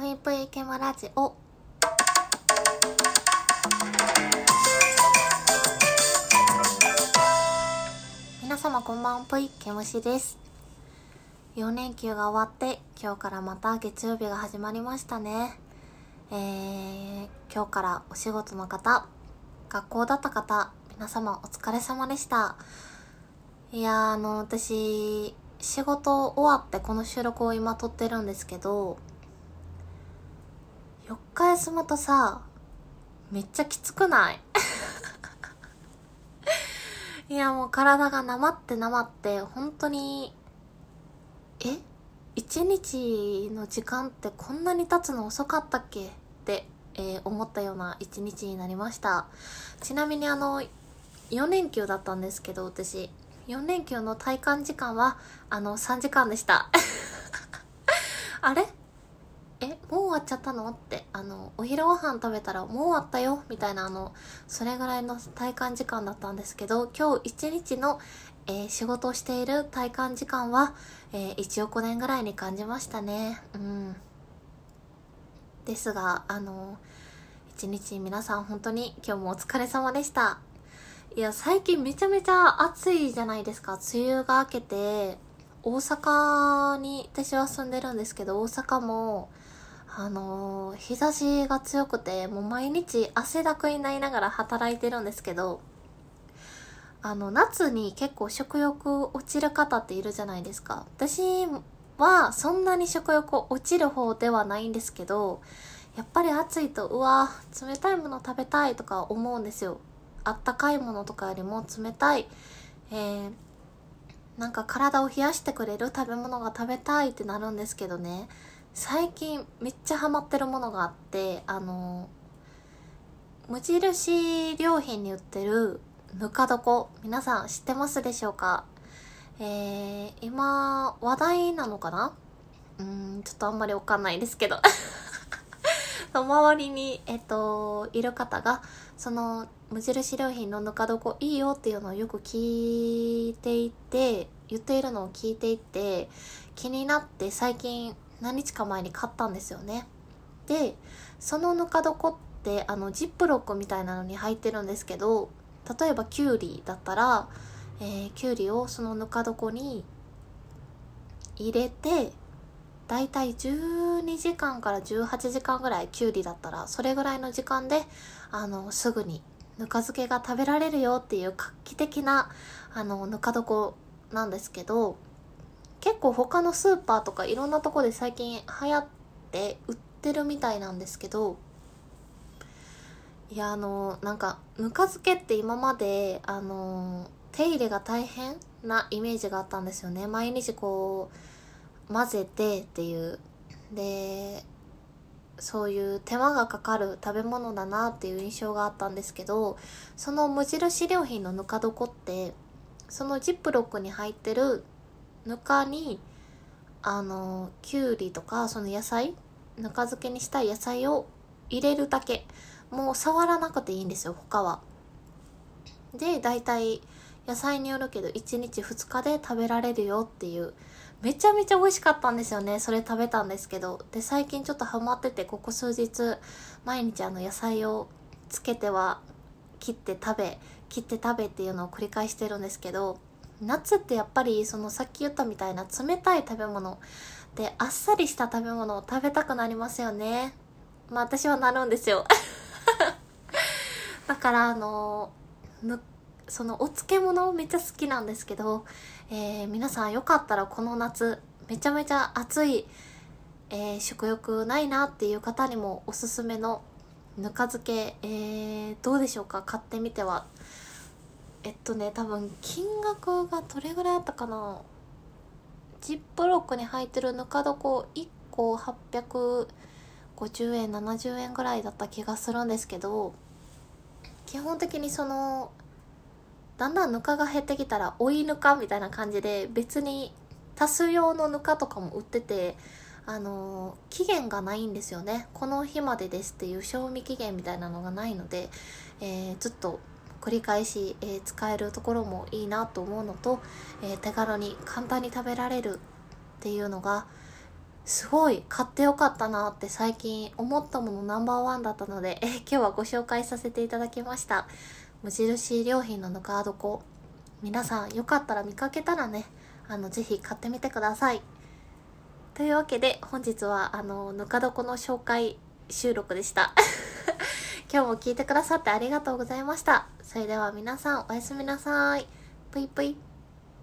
ぷいぷいけまラジオ。皆様こんばんぷいけむしです。4連休が終わって今日からまた月曜日が始まりましたね。えー、今日からお仕事の方学校だった方皆様お疲れ様でした。いやーあの私仕事終わってこの収録を今撮ってるんですけど4日休むとさめっちゃきつくない？いやもう体がなまってなまって本当にえ？一日の時間ってこんなに経つの遅かったっけ？って、えー、思ったような一日になりました。ちなみにあの4連休だったんですけど私。4連休の体感時間はあの3時間でした。あれ？終わっちゃったの？ってあのお昼ご飯食べたらもう終わったよ？みたいなあのそれぐらいの体感時間だったんですけど今日一日の、えー、仕事をしている体感時間は、えー、1億年ぐらいに感じましたね。うん。ですがあの一日皆さん本当に今日もお疲れ様でした。いや最近めちゃめちゃ暑いじゃないですか。梅雨が明けて大阪に私は住んでるんですけど大阪もあのー、日差しが強くて、もう毎日汗だくになりながら働いてるんですけど、あの、夏に結構食欲落ちる方っているじゃないですか。私はそんなに食欲落ちる方ではないんですけど、やっぱり暑いと、うわ、冷たいもの食べたいとか思うんですよ。あったかいものとかよりも冷たい、えー、なんか体を冷やしてくれる食べ物が食べたいってなるんですけどね。最近めっちゃハマってるものがあってあの無印良品に売ってるぬか床皆さん知ってますでしょうか？えー、今話題なのかな？うんちょっとあんまりわかんないですけど。周りに、えっと、いる方が、その、無印良品のぬか床いいよっていうのをよく聞いていて、言っているのを聞いていて、気になって最近何日か前に買ったんですよね。でそのぬか床ってあのジップロックみたいなのに入ってるんですけど例えばきゅうりだったら、えー、きゅうりをそのぬか床に入れてだいたい12時間から18時間ぐらいきゅうりだったらそれぐらいの時間であのすぐにぬか漬けが食べられるよっていう画期的なあのぬか床なんですけど結構他のスーパーとかいろんなとこで最近流行って売ってるみたいなんですけどいやあのなんかぬか漬けって今まであの手入れが大変なイメージがあったんですよね。毎日こう混ぜてっていう。でそういう手間がかかる食べ物だなっていう印象があったんですけどその無印良品のぬか床ってそのジップロックに入ってるぬかにあのきゅうりとかその野菜ぬか漬けにしたい野菜を入れるだけ。もう触らなくていいんですよ他は。で大体野菜によるけど1日2日で食べられるよっていうめちゃめちゃ美味しかったんですよね。それ食べたんですけど。で最近ちょっとハマっててここ数日毎日あの野菜をつけては切って食べ切って食べっていうのを繰り返してるんですけど。夏ってやっぱりそのさっき言ったみたいな冷たい食べ物であっさりした食べ物を食べたくなりますよね。まあ私はなるんですよ。だからあのむそのお漬物めっちゃ好きなんですけど、えー、皆さんよかったらこの夏めちゃめちゃ暑い、えー、食欲ないなっていう方にもおすすめのぬか漬け、えー、どうでしょうか？買ってみては。えっとね多分金額がどれぐらいあったかな。ジップロックに入ってるぬか床1個850円70円ぐらいだった気がするんですけど基本的にそのだんだんぬかが減ってきたら追いぬかみたいな感じで別に足す用のぬかとかも売っててあの期限がないんですよね。この日までですっていう賞味期限みたいなのがないので、えー、ずっと繰り返し、えー、使えるところもいいなと思うのと、えー、手軽に簡単に食べられるっていうのがすごい買ってよかったなって最近思ったものナンバーワンだったので、え今日はご紹介させていただきました。無印良品のぬか床。皆さんよかったら見かけたらね、あの、ぜひ買ってみてください。というわけで、本日は、あの、ぬか床の紹介収録でした。今日も聞いてくださってありがとうございました。それでは皆さんおやすみなさい。ぷいぷい。